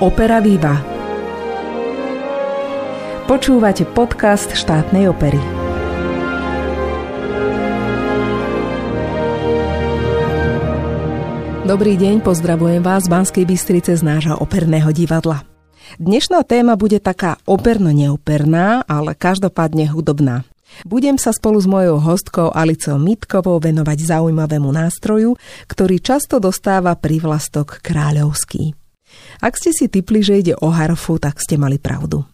Opera Viva. Počúvate podcast štátnej opery. Dobrý deň, pozdravujem vás z Banskej Bystrice z nášho operného divadla. Dnešná téma bude taká operno-neoperná, ale každopádne hudobná. Budem sa spolu s mojou hostkou Alicou Mitkovou venovať zaujímavému nástroju, ktorý často dostáva privlastok kráľovský. Ak ste si typli, že ide o harfu, tak ste mali pravdu.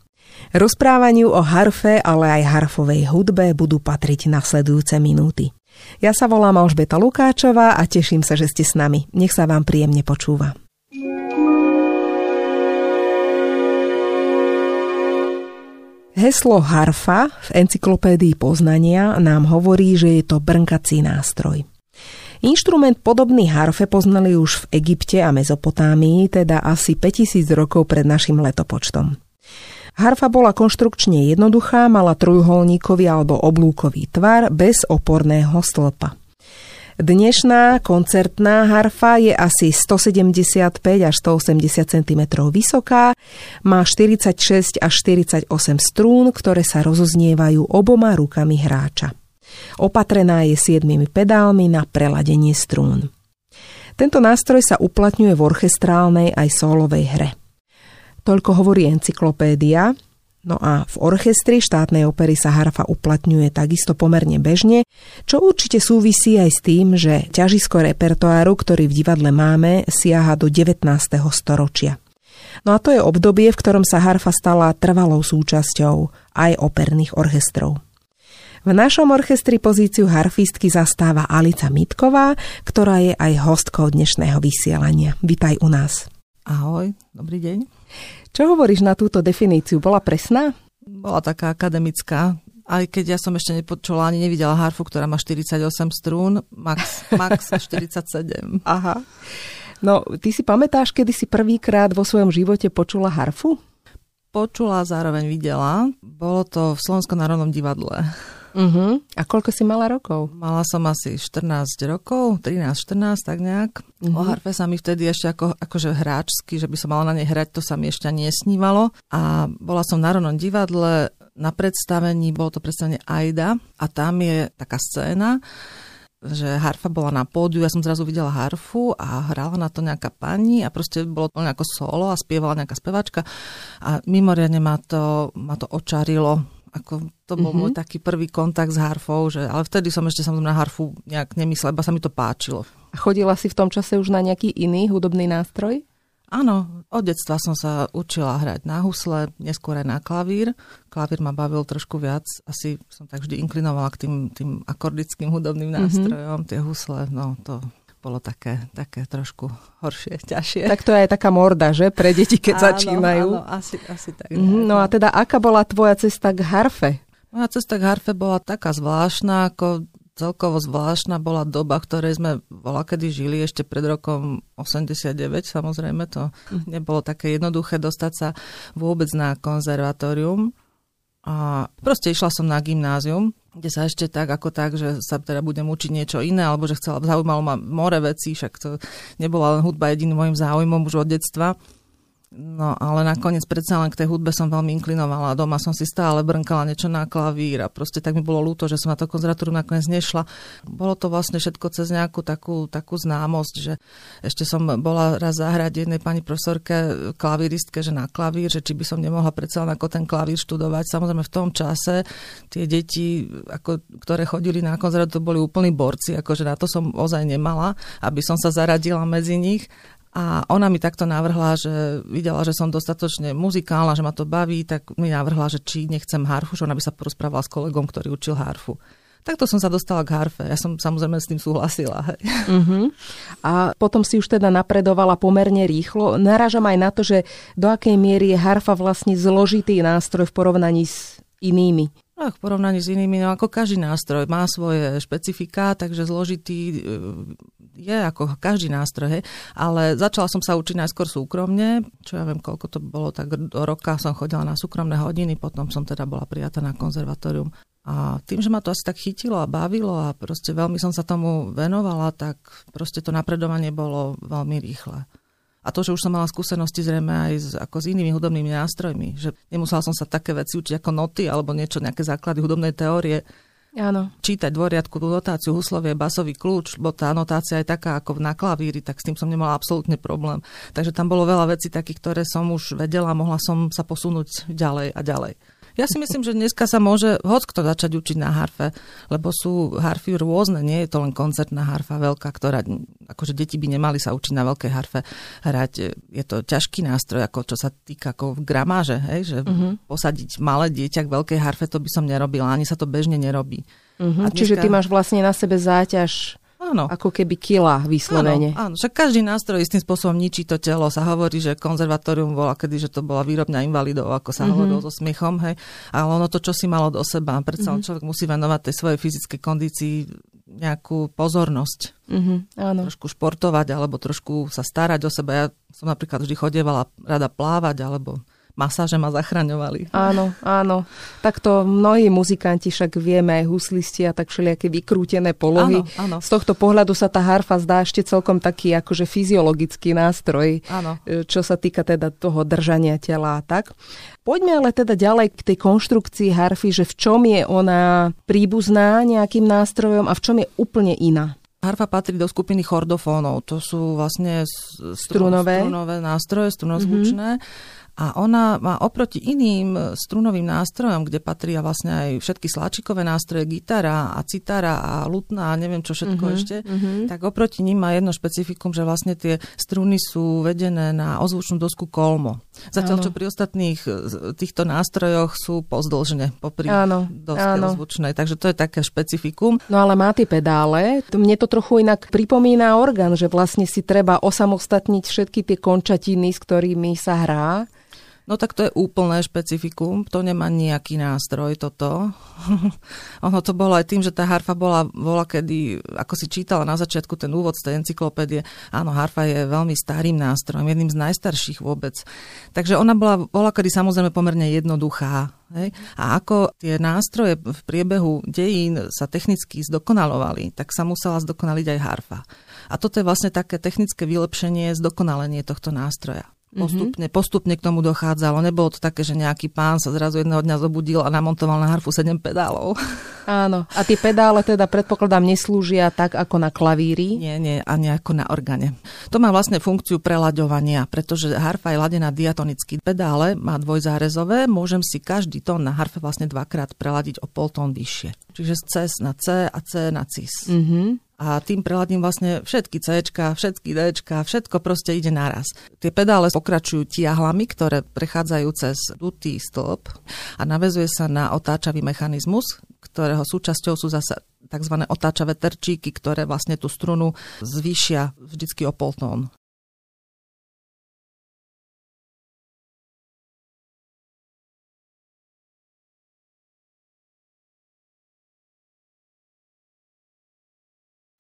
Rozprávaniu o harfe, ale aj harfovej hudbe budú patriť nasledujúce minúty. Ja sa volám Alžbeta Lukáčová a teším sa, že ste s nami. Nech sa vám príjemne počúva. Heslo harfa v encyklopédii poznania nám hovorí, že je to brnkací nástroj. Inštrument podobný harfe poznali už v Egypte a Mezopotámii, teda asi 5000 rokov pred našim letopočtom. Harfa bola konštrukčne jednoduchá, mala trojuholníkový alebo oblúkový tvar bez oporného stĺpa. Dnešná koncertná harfa je asi 175 až 180 cm vysoká, má 46 až 48 strún, ktoré sa rozoznievajú oboma rukami hráča. Opatrená je siedmimi pedálmi na preladenie strún. Tento nástroj sa uplatňuje v orchestrálnej aj solovej hre. Toľko hovorí encyklopédia, No a v orchestri štátnej opery sa harfa uplatňuje takisto pomerne bežne, čo určite súvisí aj s tým, že ťažisko repertoáru, ktorý v divadle máme, siaha do 19. storočia. No a to je obdobie, v ktorom sa harfa stala trvalou súčasťou aj operných orchestrov. V našom orchestri pozíciu harfistky zastáva Alica Mitková, ktorá je aj hostkou dnešného vysielania. Vitaj u nás. Ahoj, dobrý deň. Čo hovoríš na túto definíciu? Bola presná? Bola taká akademická. Aj keď ja som ešte nepočula ani nevidela harfu, ktorá má 48 strún, max, max 47. Aha. No, ty si pamätáš, kedy si prvýkrát vo svojom živote počula harfu? Počula, zároveň videla. Bolo to v Slovenskom národnom divadle. Uh-huh. A koľko si mala rokov? Mala som asi 14 rokov, 13-14, tak nejak. Uh-huh. O harfe sa mi vtedy ešte ako, akože hráčsky, že by som mala na nej hrať, to sa mi ešte nesnívalo. A bola som v Národnom divadle na predstavení, bolo to predstavenie Aida a tam je taká scéna, že harfa bola na pódiu, ja som zrazu videla harfu a hrala na to nejaká pani a proste bolo to nejako solo a spievala nejaká spevačka a mimoriadne ma to, ma to očarilo ako to bol mm-hmm. môj taký prvý kontakt s harfou, že, ale vtedy som ešte samozrejme na harfu nejak nemyslela, iba sa mi to páčilo. A chodila si v tom čase už na nejaký iný hudobný nástroj? Áno, od detstva som sa učila hrať na husle, neskôr aj na klavír. Klavír ma bavil trošku viac, asi som tak vždy inklinovala k tým, tým akordickým hudobným mhm. nástrojom, mm-hmm. tie husle, no to bolo také, také trošku horšie, ťažšie. Tak to je aj taká morda, že? Pre deti, keď áno, začínajú. Áno, asi, asi tak. Mm, no a teda, aká bola tvoja cesta k harfe? Moja cesta k harfe bola taká zvláštna, ako celkovo zvláštna bola doba, v ktorej sme bola kedy žili ešte pred rokom 89, samozrejme to mm. nebolo také jednoduché dostať sa vôbec na konzervatórium. A proste išla som na gymnázium, kde sa ešte tak ako tak, že sa teda budem učiť niečo iné, alebo že chcela, zaujímalo ma more vecí, však to nebola len hudba jediným môjim záujmom už od detstva. No ale nakoniec predsa len k tej hudbe som veľmi inklinovala. Doma som si stále brnkala niečo na klavír a proste tak mi bolo ľúto, že som na to konzervatúru nakoniec nešla. Bolo to vlastne všetko cez nejakú takú, takú známosť, že ešte som bola raz zahrať jednej pani profesorke klavíristke, že na klavír, že či by som nemohla predsa len ako ten klavír študovať. Samozrejme v tom čase tie deti, ako, ktoré chodili na konzervatúru, boli úplní borci, akože na to som ozaj nemala, aby som sa zaradila medzi nich a ona mi takto navrhla, že videla, že som dostatočne muzikálna, že ma to baví, tak mi navrhla, že či nechcem harfu, že ona by sa porozprávala s kolegom, ktorý učil harfu. Takto som sa dostala k harfe. Ja som samozrejme s tým súhlasila. Uh-huh. A potom si už teda napredovala pomerne rýchlo. Narážam aj na to, že do akej miery je harfa vlastne zložitý nástroj v porovnaní s inými. No, v porovnaní s inými, no ako každý nástroj má svoje špecifika, takže zložitý je ako každý nástroj, hej. ale začala som sa učiť najskôr súkromne, čo ja viem, koľko to bolo, tak do roka som chodila na súkromné hodiny, potom som teda bola prijatá na konzervatórium. A tým, že ma to asi tak chytilo a bavilo a proste veľmi som sa tomu venovala, tak proste to napredovanie bolo veľmi rýchle. A to, že už som mala skúsenosti zrejme aj s, ako s inými hudobnými nástrojmi, že nemusela som sa také veci učiť ako noty alebo niečo, nejaké základy hudobnej teórie, Áno. čítať dvoriadku, notáciu, huslovie, basový kľúč, bo tá notácia je taká ako na klavíri, tak s tým som nemala absolútne problém. Takže tam bolo veľa vecí takých, ktoré som už vedela, mohla som sa posunúť ďalej a ďalej. Ja si myslím, že dneska sa môže hoď kto začať učiť na harfe, lebo sú harfy rôzne, nie je to len koncertná harfa veľká, ktorá, akože deti by nemali sa učiť na veľkej harfe hrať. Je to ťažký nástroj, ako čo sa týka ako gramáže, hej, že uh-huh. posadiť malé dieťa k veľkej harfe, to by som nerobila, ani sa to bežne nerobí. Uh-huh. dneska... Čiže ty máš vlastne na sebe záťaž Áno. Ako keby kila vyslovene. Áno, áno, však každý nástroj istým spôsobom ničí to telo. Sa hovorí, že konzervatórium bola kedy, že to bola výrobňa invalidov, ako sa mm-hmm. hovorilo so smiechom, hej. Ale ono to, čo si malo do seba. Predsa mm-hmm. človek musí venovať tej svojej fyzickej kondícii nejakú pozornosť. Mm-hmm, áno. Trošku športovať, alebo trošku sa starať o seba. Ja som napríklad vždy chodievala rada plávať, alebo masáže ma zachraňovali. Áno, áno. Takto mnohí muzikanti však vieme, aj huslisti a tak všelijaké vykrútené polohy. Áno, áno. Z tohto pohľadu sa tá harfa zdá ešte celkom taký akože fyziologický nástroj, áno. E, čo sa týka teda toho držania tela a tak. Poďme ale teda ďalej k tej konštrukcii harfy, že v čom je ona príbuzná nejakým nástrojom a v čom je úplne iná. Harfa patrí do skupiny chordofónov. To sú vlastne strunové, strunové nástroje, strunozvučné. Mm-hmm a ona má oproti iným strunovým nástrojom, kde patria vlastne aj všetky sláčikové nástroje, gitara a citara a lutná a neviem čo všetko uh-huh, ešte, uh-huh. tak oproti ním má jedno špecifikum, že vlastne tie struny sú vedené na ozvučnú dosku kolmo. Zatiaľ, čo pri ostatných e, týchto nástrojoch sú pozdĺžne popri áno, doske áno. ozvučnej. Takže to je také špecifikum. No ale má tie pedále. Mne to trochu inak pripomína orgán, že vlastne si treba osamostatniť všetky tie končatiny, s ktorými sa hrá No tak to je úplné špecifikum, to nemá nejaký nástroj toto. ono to bolo aj tým, že tá harfa bola, bola kedy, ako si čítala na začiatku ten úvod z tej encyklopédie, áno, harfa je veľmi starým nástrojom, jedným z najstarších vôbec. Takže ona bola, bola kedy samozrejme pomerne jednoduchá. Hej? A ako tie nástroje v priebehu dejín sa technicky zdokonalovali, tak sa musela zdokonaliť aj harfa. A toto je vlastne také technické vylepšenie, zdokonalenie tohto nástroja. Mhm. Postupne, postupne k tomu dochádzalo. Nebolo to také, že nejaký pán sa zrazu jedného dňa zobudil a namontoval na harfu 7 pedálov. Áno. A tie pedále teda predpokladám neslúžia tak ako na klavíri? Nie, nie, ani ako na organe. To má vlastne funkciu prelaďovania, pretože harfa je ladená diatonicky. Pedále má dvojzárezové, môžem si každý tón na harfe vlastne dvakrát preladiť o pol tón vyššie. Čiže z C na C a C na cis. Mm-hmm a tým preladím vlastne všetky C, všetky D, všetko proste ide naraz. Tie pedále pokračujú tiahlami, ktoré prechádzajú cez dutý stĺp a navezuje sa na otáčavý mechanizmus, ktorého súčasťou sú zase tzv. otáčavé terčíky, ktoré vlastne tú strunu zvýšia vždycky o pol tón.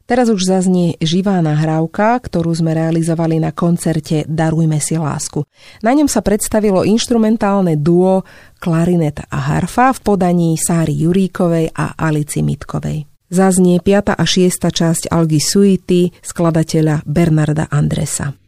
Teraz už zaznie živá nahrávka, ktorú sme realizovali na koncerte Darujme si lásku. Na ňom sa predstavilo inštrumentálne duo klarinet a harfa v podaní Sáry Juríkovej a Alici Mitkovej. Zaznie 5. a 6. časť Algy Suity skladateľa Bernarda Andresa.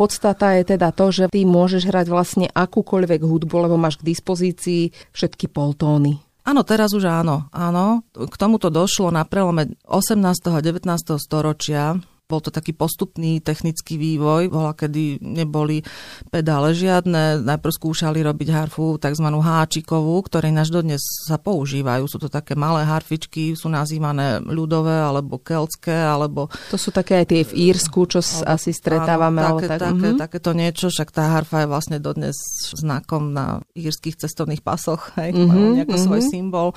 Podstata je teda to, že ty môžeš hrať vlastne akúkoľvek hudbu, lebo máš k dispozícii všetky poltóny. Áno, teraz už áno. Áno, k tomuto došlo na prelome 18. a 19. storočia bol to taký postupný technický vývoj, bola kedy neboli pedále žiadne, najprv skúšali robiť harfu tzv. háčikovú, ktoré náš dodnes sa používajú. Sú to také malé harfičky, sú nazývané ľudové alebo keltské, alebo... To sú také aj tie v Írsku, čo alebo, asi stretávame. Áno, také, tak, také, mm-hmm. takéto niečo, však tá harfa je vlastne dodnes znakom na írskych cestovných pasoch, hej, mm-hmm, nejaký mm-hmm. svoj symbol.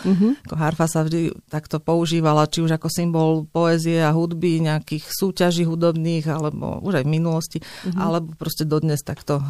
Ako harfa sa vždy takto používala, či už ako symbol poézie a hudby, nejakých súťaží súťaží hudobných, alebo už aj v minulosti, mm-hmm. alebo proste dodnes takto.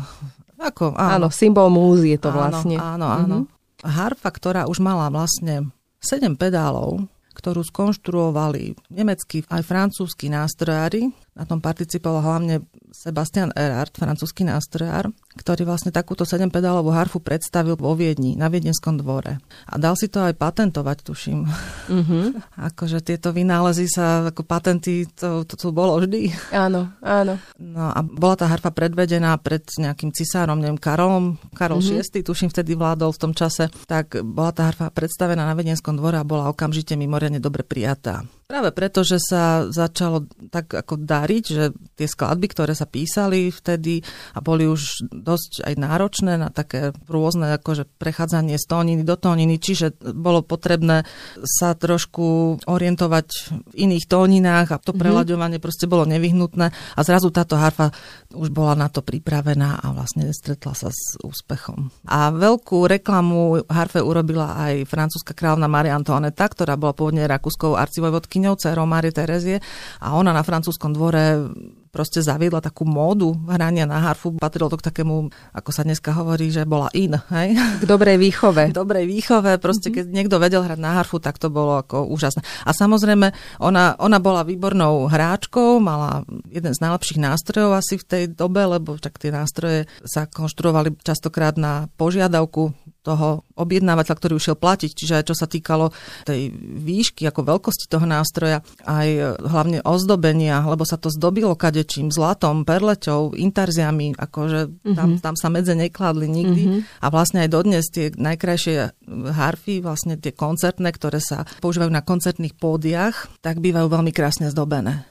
Ako, áno. áno, symbol múzy je to áno, vlastne. Áno, áno. Mm-hmm. Harfa, ktorá už mala vlastne 7 pedálov, ktorú skonštruovali nemeckí aj francúzski nástrojári. Na tom participoval hlavne Sebastian Erard, francúzsky nástrojár, ktorý vlastne takúto 7-pedálovú harfu predstavil vo Viedni, na Viedenskom dvore. A dal si to aj patentovať, tuším. Mm-hmm. akože tieto vynálezy sa, ako patenty, to, to, to bolo vždy. Áno, áno. No a bola tá harfa predvedená pred nejakým cisárom, neviem, Karolom, Karol mm-hmm. VI, tuším, vtedy vládol v tom čase, tak bola tá harfa predstavená na Viedenskom dvore a bola okamžite mimoriadne dobre prijatá. Práve preto, že sa začalo tak ako dariť, že tie skladby, ktoré sa písali vtedy a boli už dosť aj náročné na také rôzne akože prechádzanie z tóniny do tóniny, čiže bolo potrebné sa trošku orientovať v iných tóninách a to mm-hmm. prelaďovanie proste bolo nevyhnutné a zrazu táto harfa už bola na to pripravená a vlastne stretla sa s úspechom. A veľkú reklamu harfe urobila aj francúzska kráľovna Maria Antoineta, ktorá bola pôvodne rakúskou arcivojvodkyňou kňazkyňou, dcerou Márie Terezie a ona na francúzskom dvore proste zaviedla takú módu hrania na harfu. Patrilo to k takému, ako sa dneska hovorí, že bola in. Hej? K dobrej výchove. K dobrej výchove. Proste keď niekto vedel hrať na harfu, tak to bolo ako úžasné. A samozrejme, ona, ona bola výbornou hráčkou, mala jeden z najlepších nástrojov asi v tej dobe, lebo však tie nástroje sa konštruovali častokrát na požiadavku toho objednávateľa, ktorý ušiel platiť, čiže čo sa týkalo tej výšky, ako veľkosti toho nástroja, aj hlavne ozdobenia, lebo sa to zdobilo kadečím, zlatom, perleťou, intarziami, akože mm-hmm. tam, tam sa medze nekladli nikdy mm-hmm. a vlastne aj dodnes tie najkrajšie harfy, vlastne tie koncertné, ktoré sa používajú na koncertných pódiach, tak bývajú veľmi krásne zdobené.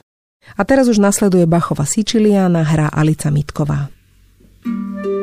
A teraz už nasleduje Bachova Siciliana, hra Alica Mitková. thank you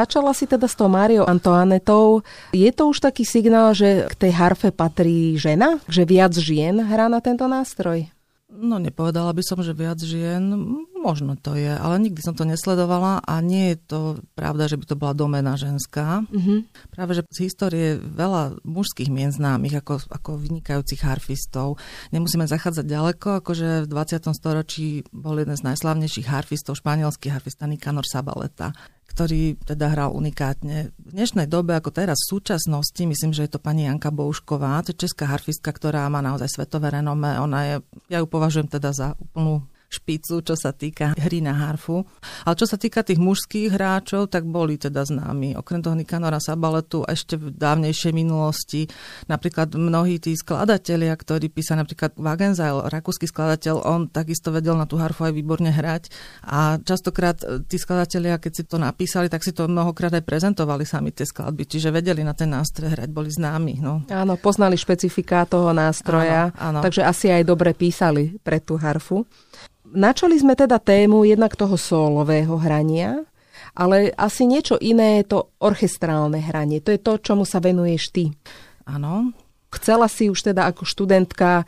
Začala si teda s tou Máriou Antoanetou. Je to už taký signál, že k tej harfe patrí žena? Že viac žien hrá na tento nástroj? No nepovedala by som, že viac žien, možno to je, ale nikdy som to nesledovala a nie je to pravda, že by to bola domena ženská. Mm-hmm. Práve, že z histórie veľa mužských mien známych ako, ako vynikajúcich harfistov. Nemusíme zachádzať ďaleko, akože v 20. storočí bol jeden z najslavnejších harfistov, španielský harfista Nicanor Sabaleta ktorý teda hral unikátne. V dnešnej dobe, ako teraz v súčasnosti, myslím, že je to pani Janka Boušková, to je česká harfistka, ktorá má naozaj svetové renome. Ona je, ja ju považujem teda za úplnú špicu, čo sa týka hry na harfu. Ale čo sa týka tých mužských hráčov, tak boli teda známi. Okrem toho Nikanora Sabaletu ešte v dávnejšej minulosti napríklad mnohí tí skladatelia, ktorí písali napríklad Wagenseil, rakúsky skladateľ, on takisto vedel na tú harfu aj výborne hrať a častokrát e, tí skladatelia, keď si to napísali, tak si to mnohokrát aj prezentovali sami tie skladby, čiže vedeli na ten nástroj hrať, boli známi. No. Áno, poznali špecifika toho nástroja, áno, áno. takže asi aj dobre písali pre tú harfu. Načali sme teda tému jednak toho solového hrania, ale asi niečo iné je to orchestrálne hranie. To je to, čomu sa venuješ ty. Áno. Chcela si už teda ako študentka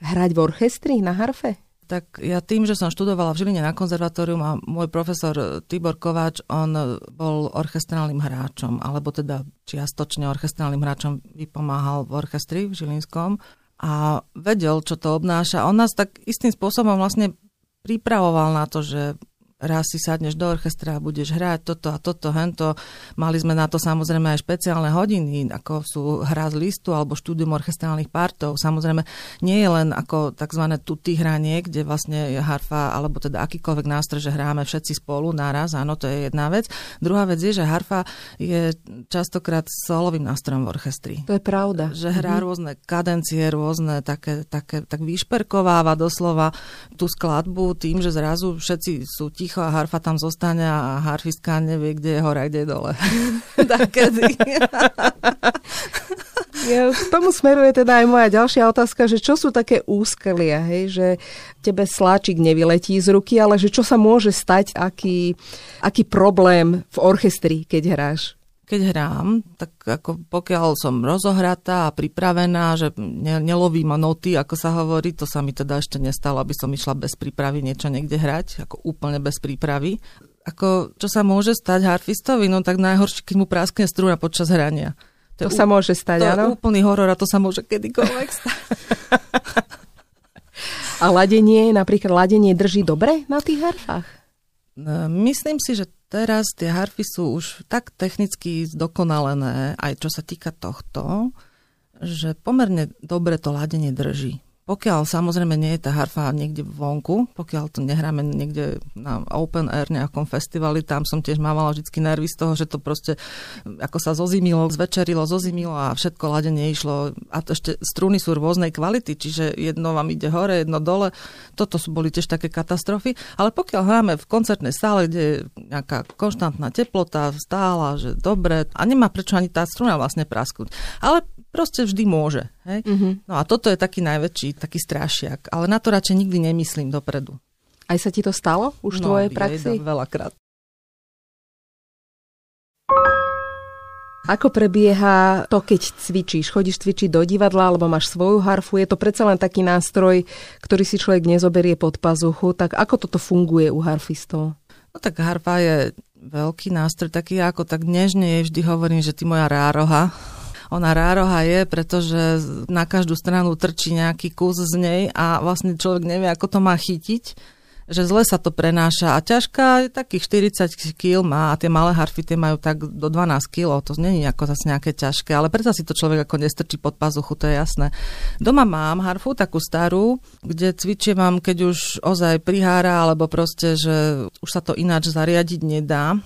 hrať v orchestri na harfe? Tak ja tým, že som študovala v Žiline na konzervatórium a môj profesor Tibor Kováč, on bol orchestrálnym hráčom, alebo teda čiastočne orchestrálnym hráčom vypomáhal v orchestri v Žilinskom a vedel, čo to obnáša. On nás tak istým spôsobom vlastne pripravoval na to, že raz si sadneš do orchestra a budeš hrať toto a toto, hento. Mali sme na to samozrejme aj špeciálne hodiny, ako sú hra z listu alebo štúdium orchestrálnych partov. Samozrejme, nie je len ako tzv. tuty hranie, kde vlastne harfa alebo teda akýkoľvek nástroj, že hráme všetci spolu naraz, áno, to je jedna vec. Druhá vec je, že harfa je častokrát solovým nástrojom v orchestri. To je pravda. Že hrá mm-hmm. rôzne kadencie, rôzne také, také, tak vyšperkováva doslova tú skladbu tým, že zrazu všetci sú ti ticho a harfa tam zostane a harfistka nevie, kde je hora, kde je dole. Takedy. ja, k tomu smeruje teda aj moja ďalšia otázka, že čo sú také úskalia, hej, že tebe sláčik nevyletí z ruky, ale že čo sa môže stať, aký, aký problém v orchestri, keď hráš? Keď hrám, tak ako pokiaľ som rozohratá a pripravená, že ne, nelovím noty, ako sa hovorí, to sa mi teda ešte nestalo, aby som išla bez prípravy niečo niekde hrať, ako úplne bez prípravy. Ako, čo sa môže stať harfistovi? No tak najhoršie, keď mu práskne struna počas hrania. To, to sa môže stať, to áno? To je úplný horor a to sa môže kedykoľvek stať. a ladenie, napríklad ladenie drží dobre na tých harfách? Myslím si, že teraz tie harfy sú už tak technicky zdokonalené, aj čo sa týka tohto, že pomerne dobre to ladenie drží. Pokiaľ samozrejme nie je tá harfa niekde vonku, pokiaľ to nehráme niekde na open air nejakom festivali, tam som tiež mávala vždy nervy z toho, že to proste ako sa zozimilo, zvečerilo, zozimilo a všetko ladenie išlo. A to ešte struny sú rôznej kvality, čiže jedno vám ide hore, jedno dole. Toto sú boli tiež také katastrofy. Ale pokiaľ hráme v koncertnej sále, kde je nejaká konštantná teplota, stála, že dobre, a nemá prečo ani tá struna vlastne prasknúť. Ale proste vždy môže. Hej? Mm-hmm. No a toto je taký najväčší, taký strašiak. Ale na to radšej nikdy nemyslím dopredu. Aj sa ti to stalo už v no, tvojej praxi? No, veľakrát. Ako prebieha to, keď cvičíš? Chodíš cvičiť do divadla alebo máš svoju harfu? Je to predsa len taký nástroj, ktorý si človek nezoberie pod pazuchu. Tak ako toto funguje u harfistov? No tak harfa je veľký nástroj, taký ako tak nežne jej vždy hovorím, že ty moja rároha, ona rároha je, pretože na každú stranu trčí nejaký kus z nej a vlastne človek nevie, ako to má chytiť že zle sa to prenáša. A ťažká je takých 40 kg má a tie malé harfy tie majú tak do 12 kg, to není ako zase nejaké ťažké, ale preto si to človek ako nestrčí pod pazuchu, to je jasné. Doma mám harfu takú starú, kde cvičím mám, keď už ozaj prihára, alebo proste, že už sa to ináč zariadiť nedá,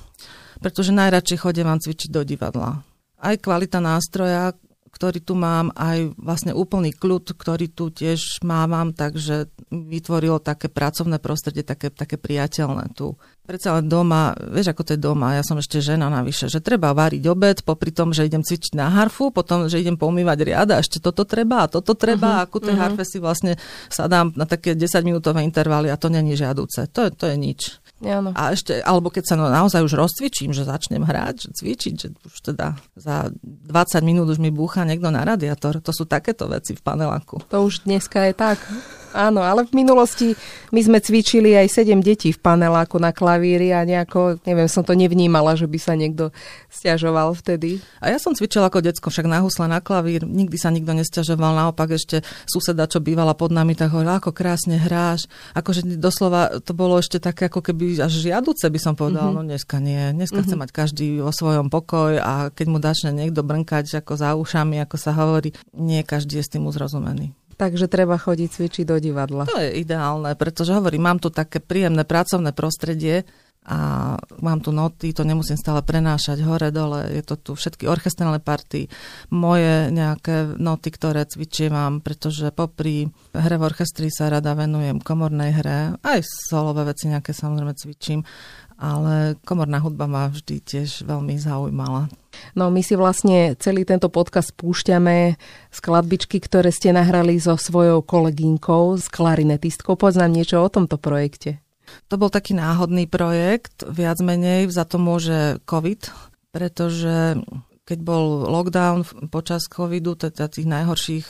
pretože najradšej chodím vám cvičiť do divadla aj kvalita nástroja, ktorý tu mám, aj vlastne úplný kľud, ktorý tu tiež mávam, takže vytvorilo také pracovné prostredie, také, také priateľné tu. Predsa len doma, vieš ako to je doma, ja som ešte žena navyše, že treba variť obed, popri tom, že idem cvičiť na harfu, potom, že idem pomývať riad a ešte toto treba a toto treba uh-huh, a ku tej uh-huh. harfe si vlastne sadám na také 10-minútové intervaly a to není žiaduce. To, to je nič. Áno. A ešte, alebo keď sa no, naozaj už rozcvičím, že začnem hrať, že cvičiť, že už teda za 20 minút už mi búcha niekto na radiátor. To sú takéto veci v paneláku. To už dneska je tak. Áno, ale v minulosti my sme cvičili aj sedem detí v paneláku na klavíri a nejako, neviem, som to nevnímala, že by sa niekto stiažoval vtedy. A ja som cvičila ako decko, však na husle, na klavír, nikdy sa nikto nestiažoval, naopak ešte suseda, čo bývala pod nami, tak hovorila, ako krásne hráš. Akože doslova to bolo ešte také, ako keby až žiaduce by som povedala, mm-hmm. no dneska nie. Dneska mm-hmm. chce mať každý vo svojom pokoj a keď mu začne niekto brnkať ako za ušami, ako sa hovorí, nie každý je s tým uzrozumený. Takže treba chodiť cvičiť do divadla. To je ideálne, pretože hovorím, mám tu také príjemné pracovné prostredie a mám tu noty, to nemusím stále prenášať hore, dole, je to tu všetky orchestrálne party, moje nejaké noty, ktoré cvičím pretože popri hre v orchestri sa rada venujem komornej hre, aj solové veci nejaké samozrejme cvičím, ale komorná hudba ma vždy tiež veľmi zaujímala. No my si vlastne celý tento podcast púšťame skladbičky, ktoré ste nahrali so svojou kolegynkou, s klarinetistkou. Poznám niečo o tomto projekte. To bol taký náhodný projekt, viac menej, za to môže COVID, pretože keď bol lockdown počas covidu, teda tých najhorších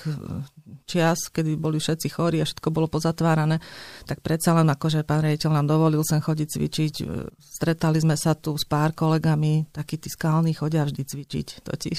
čias, kedy boli všetci chorí a všetko bolo pozatvárané, tak predsa len akože pán rejiteľ nám dovolil sem chodiť cvičiť. Stretali sme sa tu s pár kolegami, takí tí skalní chodia vždy cvičiť totiž.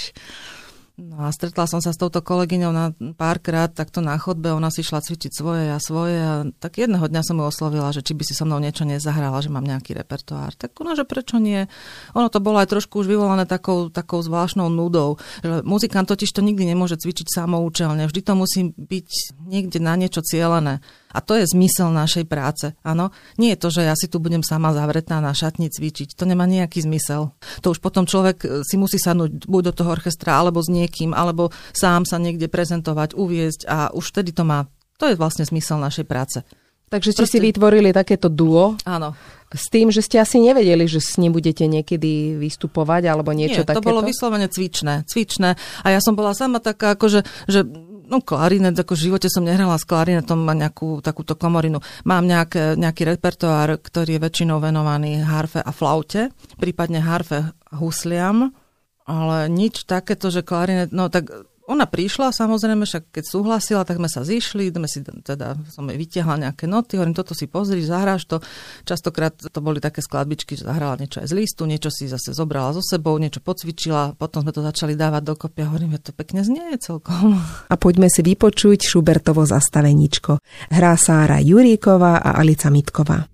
No a stretla som sa s touto kolegyňou na párkrát takto na chodbe, ona si šla cvičiť svoje a svoje a tak jedného dňa som ju oslovila, že či by si so mnou niečo nezahrala, že mám nejaký repertoár. Tak ona, že prečo nie? Ono to bolo aj trošku už vyvolané takou, takou zvláštnou nudou, že muzikant totiž to nikdy nemôže cvičiť samoučelne, vždy to musí byť niekde na niečo cieľené. A to je zmysel našej práce. Áno, nie je to, že ja si tu budem sama zavretá na šatni cvičiť. To nemá nejaký zmysel. To už potom človek e, si musí sadnúť buď do toho orchestra, alebo s niekým, alebo sám sa niekde prezentovať, uviezť a už vtedy to má. To je vlastne zmysel našej práce. Takže ste Proste... si vytvorili takéto duo. Áno. S tým, že ste asi nevedeli, že s ním budete niekedy vystupovať alebo niečo Nie, to takéto? bolo vyslovene cvičné, cvičné. A ja som bola sama taká, akože, že No klarinet, ako v živote som nehrala s klarinetom, má nejakú takúto komorinu. Mám nejaké, nejaký repertoár, ktorý je väčšinou venovaný harfe a flaute, prípadne harfe husliam, ale nič takéto, že klarinet, no tak ona prišla, samozrejme, však keď súhlasila, tak sme sa zišli, sme si, teda som jej vytiahla nejaké noty, hovorím, toto si pozri, zahráš to. Častokrát to boli také skladbičky, že zahrala niečo aj z listu, niečo si zase zobrala so sebou, niečo pocvičila, potom sme to začali dávať dokopy a hovorím, že to pekne znie celkom. A poďme si vypočuť Šubertovo zastaveničko. Hrá Sára Juríková a Alica Mitková.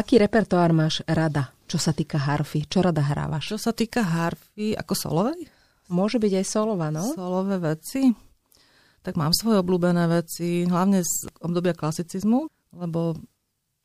Aký repertoár máš rada, čo sa týka harfy? Čo rada hrávaš? Čo sa týka harfy, ako solovej? Môže byť aj solová, no? Solové veci? Tak mám svoje obľúbené veci, hlavne z obdobia klasicizmu, lebo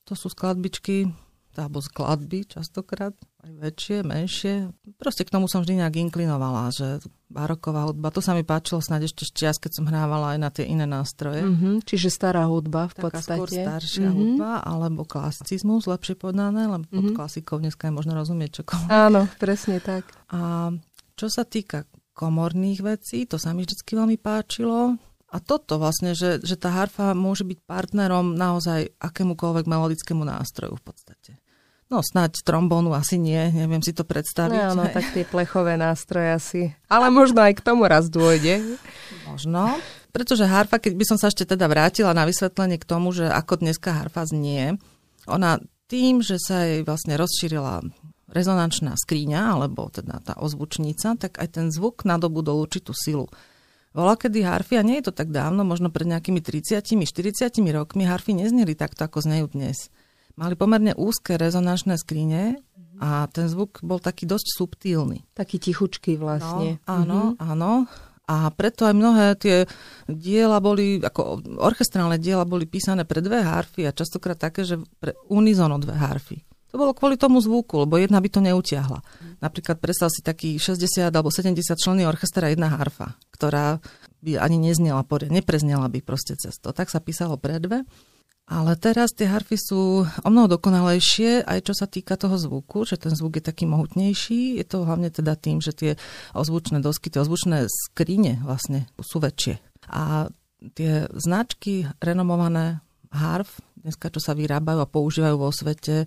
to sú skladbičky, alebo skladby častokrát, aj väčšie, menšie. Proste k tomu som vždy nejak inklinovala, že baroková hudba, to sa mi páčilo snáď ešte čas, keď som hrávala aj na tie iné nástroje. Mm-hmm, čiže stará hudba v Taká podstate. skôr staršia mm-hmm. hudba, alebo klasicizmus, lepšie povedané, lebo pod mm-hmm. klasikou dneska je možno rozumieť čokoľvek. Áno, presne tak. A čo sa týka komorných vecí, to sa mi vždy veľmi páčilo. A toto vlastne, že, že tá harfa môže byť partnerom naozaj akémukoľvek melodickému nástroju v podstate. No snáď trombónu asi nie, neviem si to predstaviť. No, áno, tak tie plechové nástroje asi. Ale možno aj k tomu raz dôjde. Možno. Pretože harfa, keď by som sa ešte teda vrátila na vysvetlenie k tomu, že ako dneska harfa znie, ona tým, že sa jej vlastne rozšírila rezonančná skríňa, alebo teda tá ozvučnica, tak aj ten zvuk nadobudol určitú silu. Bola kedy harfy, a nie je to tak dávno, možno pred nejakými 30-40 rokmi, harfy nezneli takto, ako znejú dnes. Mali pomerne úzke rezonančné skrine a ten zvuk bol taký dosť subtílny. Taký tichučký vlastne. No, áno, mm-hmm. áno. A preto aj mnohé tie diela boli, ako orchestrálne diela boli písané pre dve harfy a častokrát také, že pre unizono dve harfy. To bolo kvôli tomu zvuku, lebo jedna by to neutiahla. Napríklad predstav si taký 60 alebo 70 členný orchestra jedna harfa, ktorá by ani neznela poriadne, nepreznela by proste cez to. Tak sa písalo pre dve. Ale teraz tie harfy sú o mnoho dokonalejšie, aj čo sa týka toho zvuku, že ten zvuk je taký mohutnejší. Je to hlavne teda tým, že tie ozvučné dosky, tie ozvučné skrine vlastne sú väčšie. A tie značky renomované harf, dneska čo sa vyrábajú a používajú vo svete,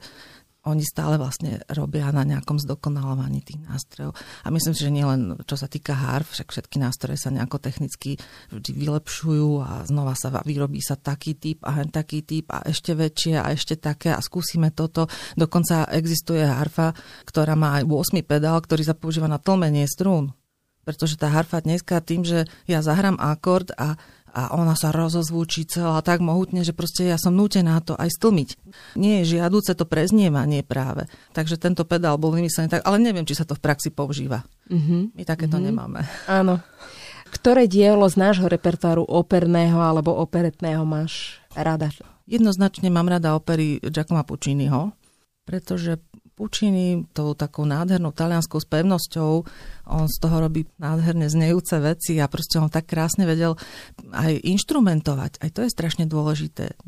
oni stále vlastne robia na nejakom zdokonalovaní tých nástrojov. A myslím si, že nielen čo sa týka harf, však všetky nástroje sa nejako technicky vždy vylepšujú a znova sa vyrobí sa taký typ a hen taký typ a ešte väčšie a ešte také a skúsime toto. Dokonca existuje harfa, ktorá má aj 8 pedál, ktorý sa používa na tlmenie strún. Pretože tá harfa dneska tým, že ja zahrám akord a a ona sa rozozvučí celá tak mohutne, že proste ja som nútená to aj stlmiť. Nie je žiaduce to preznievanie práve. Takže tento pedál bol vymyslený tak, ale neviem, či sa to v praxi používa. Mm-hmm. My takéto mm-hmm. nemáme. Áno. Ktoré dielo z nášho repertoáru operného alebo operetného máš rada? Jednoznačne mám rada opery Giacomo Pucciniho, pretože Puccini tou takou nádhernou talianskou spevnosťou, on z toho robí nádherne znejúce veci a proste on tak krásne vedel aj inštrumentovať. Aj to je strašne dôležité.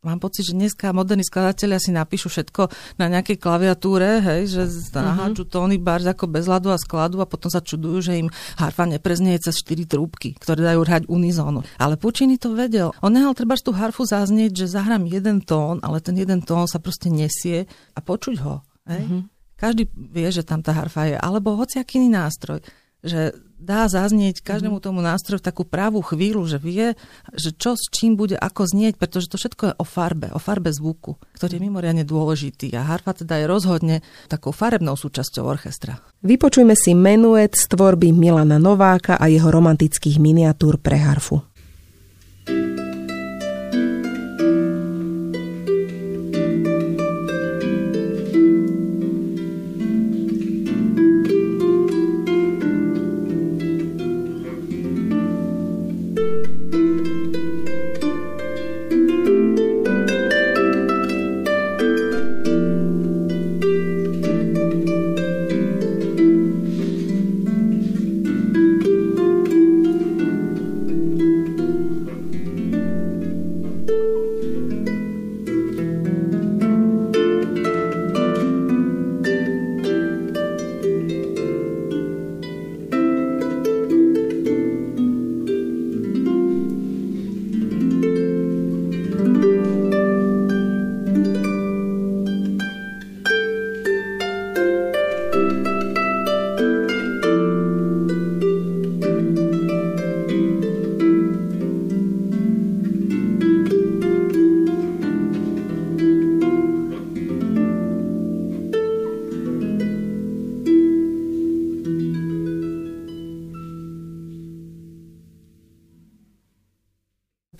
Mám pocit, že dneska moderní skladatelia si napíšu všetko na nejakej klaviatúre, hej, že naháču mhm. tóny bars ako bez ľadu a skladu a potom sa čudujú, že im harfa nepreznie cez 4 trúbky, ktoré dajú hrať unizónu. Ale Puccini to vedel. On nehal treba tú harfu zaznieť, že zahrám jeden tón, ale ten jeden tón sa proste nesie a počuť ho. Hej? Mm-hmm. Každý vie, že tam tá harfa je, alebo hociaký iný nástroj že dá zaznieť každému mhm. tomu nástroju v takú pravú chvíľu, že vie, že čo s čím bude ako znieť, pretože to všetko je o farbe, o farbe zvuku, ktorý je mimoriadne dôležitý a harfa teda je rozhodne takou farebnou súčasťou orchestra. Vypočujme si menuet z tvorby Milana Nováka a jeho romantických miniatúr pre harfu.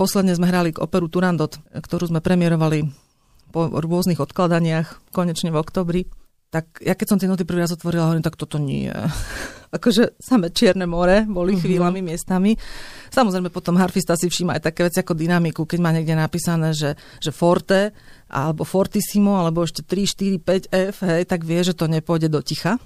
Posledne sme hrali k operu Turandot, ktorú sme premiérovali po rôznych odkladaniach, konečne v oktobri, tak ja keď som tie noty prvý raz otvorila, hovorím, tak toto nie. akože samé čierne more boli uh-huh. chvíľami, miestami. Samozrejme potom harfista si všíma aj také veci ako dynamiku, keď má niekde napísané, že, že forte, alebo fortissimo, alebo ešte 3, 4, 5 F, hej, tak vie, že to nepôjde do ticha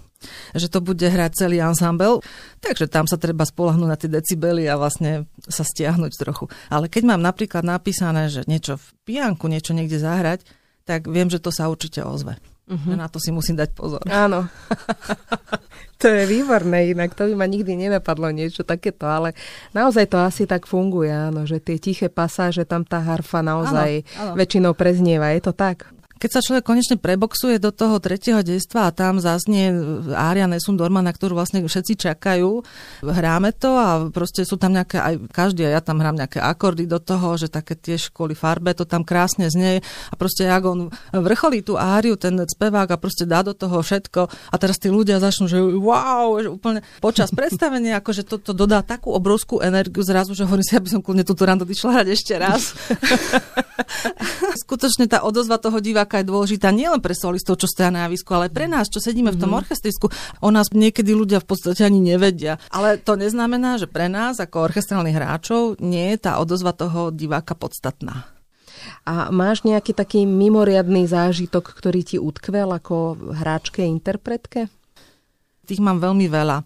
že to bude hrať celý ensemble, takže tam sa treba spolahnúť na tie decibely a vlastne sa stiahnuť trochu. Ale keď mám napríklad napísané, že niečo v pijanku, niečo niekde zahrať, tak viem, že to sa určite ozve. Uh-huh. Na to si musím dať pozor. Áno. to je výborné, inak to by ma nikdy nenapadlo niečo takéto, ale naozaj to asi tak funguje, áno, že tie tiché pasáže, tam tá harfa naozaj áno, áno. väčšinou preznieva, je to tak? Keď sa človek konečne preboxuje do toho tretieho dejstva a tam zaznie Ária Nessun Dorma, na ktorú vlastne všetci čakajú, hráme to a proste sú tam nejaké, aj každý, a ja tam hrám nejaké akordy do toho, že také tiež kvôli farbe to tam krásne znie a proste jak on vrcholí tú áriu, ten spevák a proste dá do toho všetko a teraz tí ľudia začnú, že wow, že úplne počas predstavenia, akože to, to dodá takú obrovskú energiu zrazu, že hovorím si, aby som kľudne túto randu išla hrať ešte raz. Skutočne tá odozva toho diváka aká je dôležitá nielen pre solistov, čo stoja na javisku, ale pre nás, čo sedíme v tom mhm. orchestrisku. O nás niekedy ľudia v podstate ani nevedia. Ale to neznamená, že pre nás ako orchestrálnych hráčov nie je tá odozva toho diváka podstatná. A máš nejaký taký mimoriadný zážitok, ktorý ti utkvel ako hráčke, interpretke? Tých mám veľmi veľa,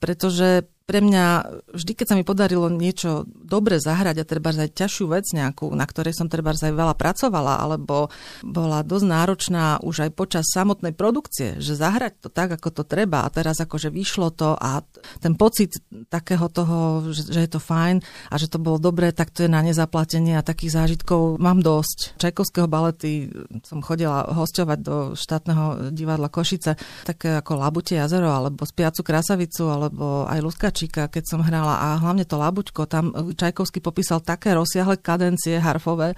pretože pre mňa vždy, keď sa mi podarilo niečo dobre zahrať a treba aj ťažšiu vec nejakú, na ktorej som treba aj veľa pracovala, alebo bola dosť náročná už aj počas samotnej produkcie, že zahrať to tak, ako to treba a teraz akože vyšlo to a ten pocit takého toho, že, že je to fajn a že to bolo dobré, tak to je na nezaplatenie a takých zážitkov mám dosť. Čajkovského balety som chodila hostovať do štátneho divadla Košice, také ako Labute jazero, alebo Spiacu krasavicu, alebo aj Luska Kováčika, keď som hrala a hlavne to Labuťko, tam Čajkovský popísal také rozsiahle kadencie harfové,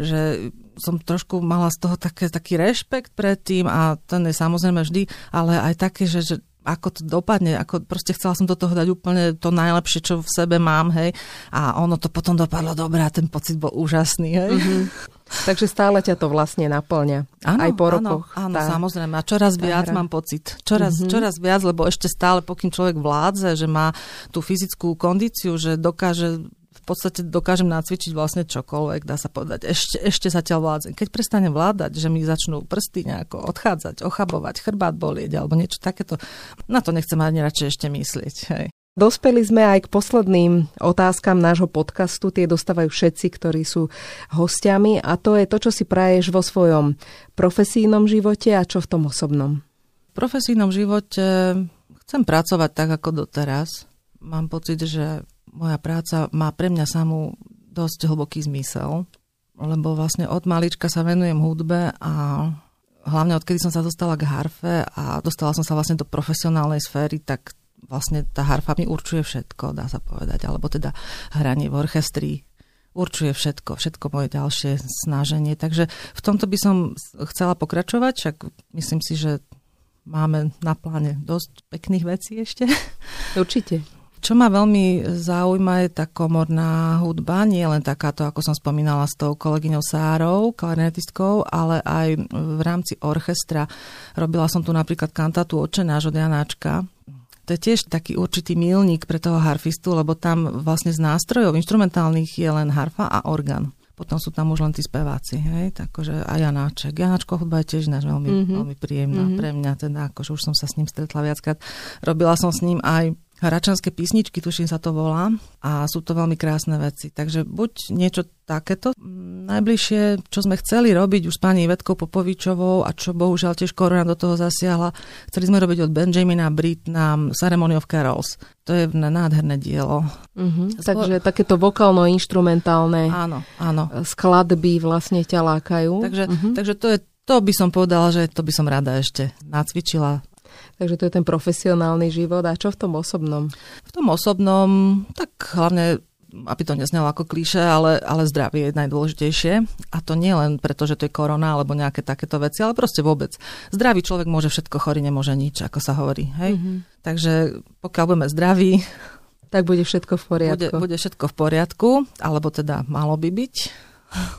že som trošku mala z toho také, taký rešpekt pred tým a ten je samozrejme vždy, ale aj také, že, že ako to dopadne, ako proste chcela som do toho dať úplne to najlepšie, čo v sebe mám, hej. A ono to potom dopadlo dobre a ten pocit bol úžasný, hej. Mm-hmm. Takže stále ťa to vlastne naplňa. Áno, aj po rokoch. Áno, áno tá, samozrejme. A čoraz viac hra. mám pocit. Čoraz, mm-hmm. čoraz viac, lebo ešte stále, pokým človek vládze, že má tú fyzickú kondíciu, že dokáže v podstate dokážem nacvičiť vlastne čokoľvek, dá sa povedať. Ešte, ešte zatiaľ vládzem. Keď prestane vládať, že mi začnú prsty nejako odchádzať, ochabovať, chrbát bolieť alebo niečo takéto, na to nechcem ani radšej ešte myslieť. Hej. Dospeli sme aj k posledným otázkam nášho podcastu. Tie dostávajú všetci, ktorí sú hostiami. A to je to, čo si praješ vo svojom profesijnom živote a čo v tom osobnom. V profesijnom živote chcem pracovať tak, ako doteraz. Mám pocit, že moja práca má pre mňa samú dosť hlboký zmysel, lebo vlastne od malička sa venujem hudbe a hlavne odkedy som sa dostala k harfe a dostala som sa vlastne do profesionálnej sféry, tak vlastne tá harfa mi určuje všetko, dá sa povedať, alebo teda hranie v orchestri určuje všetko, všetko moje ďalšie snaženie. Takže v tomto by som chcela pokračovať, však myslím si, že máme na pláne dosť pekných vecí ešte. Určite. Čo ma veľmi zaujíma je tá komorná hudba, nie len takáto, ako som spomínala s tou kolegyňou Sárou, klarinetistkou, ale aj v rámci orchestra. Robila som tu napríklad kantátu Očenáš od Janáčka, to je tiež taký určitý milník pre toho harfistu, lebo tam vlastne z nástrojov instrumentálnych je len harfa a orgán. Potom sú tam už len tí speváci, hej, takže a Janáček. Janáčko hudba je tiež náš veľmi, mm-hmm. veľmi príjemná mm-hmm. pre mňa, teda akože už som sa s ním stretla viackrát. Robila som s ním aj Hračanské písničky, tuším sa to volá, a sú to veľmi krásne veci. Takže buď niečo takéto. Najbližšie, čo sme chceli robiť už s pani Ivetkou Popovičovou a čo bohužiaľ tiež korona do toho zasiahla, chceli sme robiť od Benjamina na Ceremony of Carols. To je nádherné dielo. Uh-huh. Skôr... Takže takéto vokálno-instrumentálne áno, áno. skladby vlastne ťa lákajú. Takže, uh-huh. takže to je to by som povedala, že to by som rada ešte nacvičila Takže to je ten profesionálny život. A čo v tom osobnom? V tom osobnom, tak hlavne aby to neznelo ako klíše, ale, ale zdravie je najdôležitejšie. A to nie len preto, že to je korona alebo nejaké takéto veci, ale proste vôbec. Zdravý človek môže všetko, chorý nemôže nič, ako sa hovorí. Hej? Mm-hmm. Takže pokiaľ budeme zdraví, tak bude všetko v poriadku. Bude, bude všetko v poriadku, alebo teda malo by byť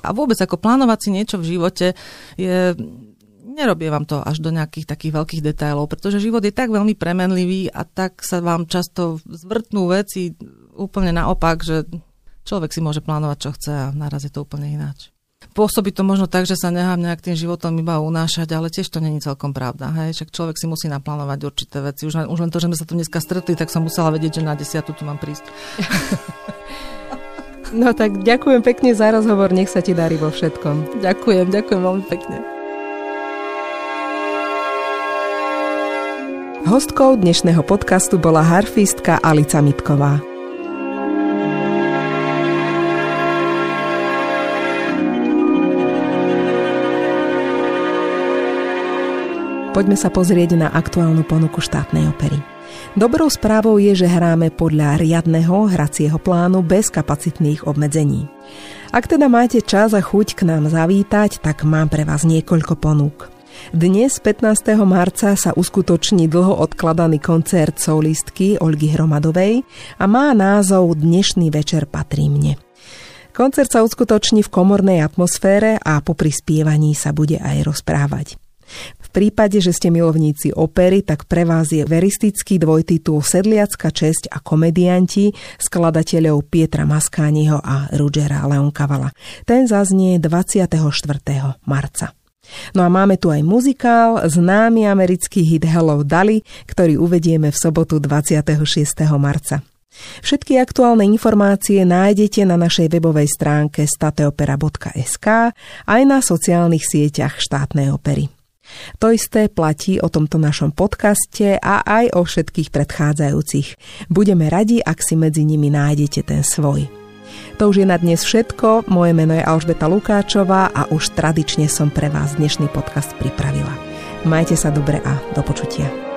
A vôbec ako plánovať si niečo v živote je nerobie vám to až do nejakých takých veľkých detailov, pretože život je tak veľmi premenlivý a tak sa vám často zvrtnú veci úplne naopak, že človek si môže plánovať, čo chce a naraz je to úplne ináč. Pôsobí to možno tak, že sa nechám nejak tým životom iba unášať, ale tiež to není celkom pravda. Hej? Však človek si musí naplánovať určité veci. Už len, už len to, že sme sa tu dneska stretli, tak som musela vedieť, že na desiatu tu mám prísť. No tak ďakujem pekne za rozhovor, nech sa ti darí vo všetkom. Ďakujem, ďakujem veľmi pekne. Hostkou dnešného podcastu bola harfistka Alica Mitková. Poďme sa pozrieť na aktuálnu ponuku štátnej opery. Dobrou správou je, že hráme podľa riadneho hracieho plánu bez kapacitných obmedzení. Ak teda máte čas a chuť k nám zavítať, tak mám pre vás niekoľko ponúk. Dnes, 15. marca, sa uskutoční dlho odkladaný koncert solistky Olgy Hromadovej a má názov Dnešný večer patrí mne. Koncert sa uskutoční v komornej atmosfére a po prispievaní sa bude aj rozprávať. V prípade, že ste milovníci opery, tak pre vás je veristický dvojtitul Sedliacka česť a komedianti skladateľov Pietra Maskániho a Rugera Leonkavala. Ten zaznie 24. marca. No a máme tu aj muzikál, známy americký hit Hello Dali, ktorý uvedieme v sobotu 26. marca. Všetky aktuálne informácie nájdete na našej webovej stránke stateopera.sk aj na sociálnych sieťach štátnej opery. To isté platí o tomto našom podcaste a aj o všetkých predchádzajúcich. Budeme radi, ak si medzi nimi nájdete ten svoj. To už je na dnes všetko. Moje meno je Alžbeta Lukáčová a už tradične som pre vás dnešný podcast pripravila. Majte sa dobre a do počutia.